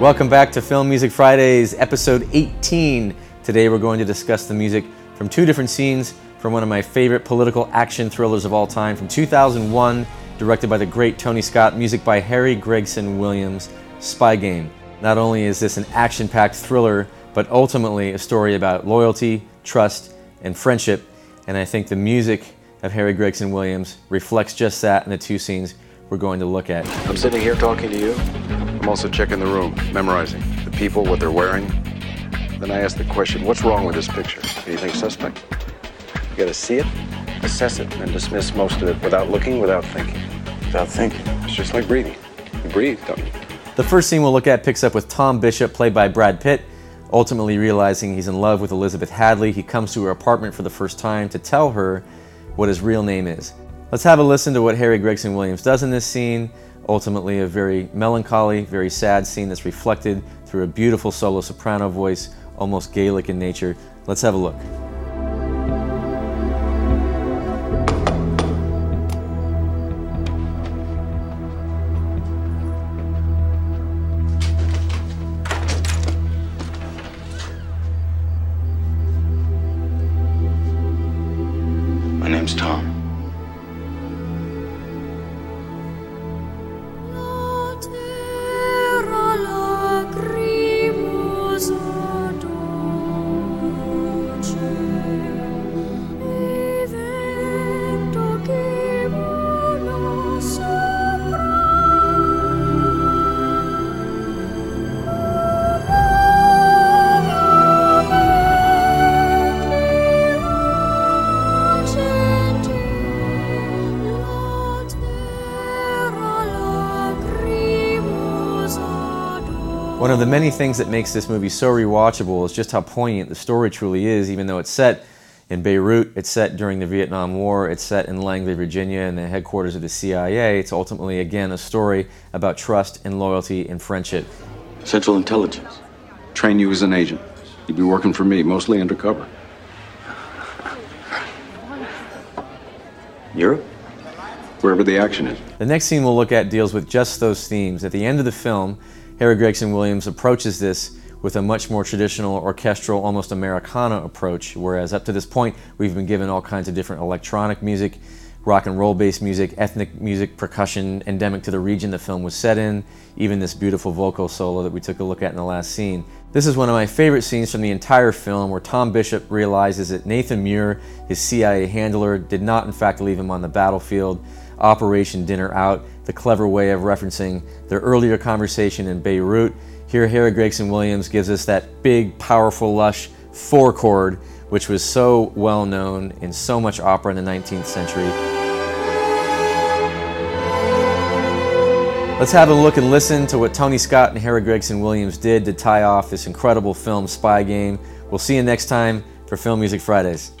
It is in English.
Welcome back to Film Music Fridays, episode 18. Today we're going to discuss the music from two different scenes from one of my favorite political action thrillers of all time from 2001, directed by the great Tony Scott, music by Harry Gregson Williams, Spy Game. Not only is this an action packed thriller, but ultimately a story about loyalty, trust, and friendship. And I think the music of Harry Gregson Williams reflects just that in the two scenes we're going to look at. I'm sitting here talking to you. I'm also checking the room, memorizing the people, what they're wearing. Then I ask the question, what's wrong with this picture? Anything suspect? You gotta see it, assess it, and dismiss most of it without looking, without thinking. Without thinking. It's just like breathing. You breathe, don't you? The first scene we'll look at picks up with Tom Bishop, played by Brad Pitt. Ultimately realizing he's in love with Elizabeth Hadley, he comes to her apartment for the first time to tell her what his real name is. Let's have a listen to what Harry Gregson Williams does in this scene. Ultimately, a very melancholy, very sad scene that's reflected through a beautiful solo soprano voice, almost Gaelic in nature. Let's have a look. My name's Tom. One of the many things that makes this movie so rewatchable is just how poignant the story truly is, even though it's set in Beirut, it's set during the Vietnam War, it's set in Langley, Virginia, in the headquarters of the CIA. It's ultimately, again, a story about trust and loyalty and friendship. Central Intelligence. Train you as an agent. You'd be working for me, mostly undercover. Europe? Wherever the action is. The next scene we'll look at deals with just those themes. At the end of the film, Harry Gregson Williams approaches this with a much more traditional, orchestral, almost Americana approach, whereas up to this point, we've been given all kinds of different electronic music, rock and roll based music, ethnic music, percussion, endemic to the region the film was set in, even this beautiful vocal solo that we took a look at in the last scene. This is one of my favorite scenes from the entire film where Tom Bishop realizes that Nathan Muir, his CIA handler, did not in fact leave him on the battlefield. Operation Dinner Out, the clever way of referencing their earlier conversation in Beirut. Here, Harry Gregson Williams gives us that big, powerful, lush four chord, which was so well known in so much opera in the 19th century. Let's have a look and listen to what Tony Scott and Harry Gregson Williams did to tie off this incredible film, Spy Game. We'll see you next time for Film Music Fridays.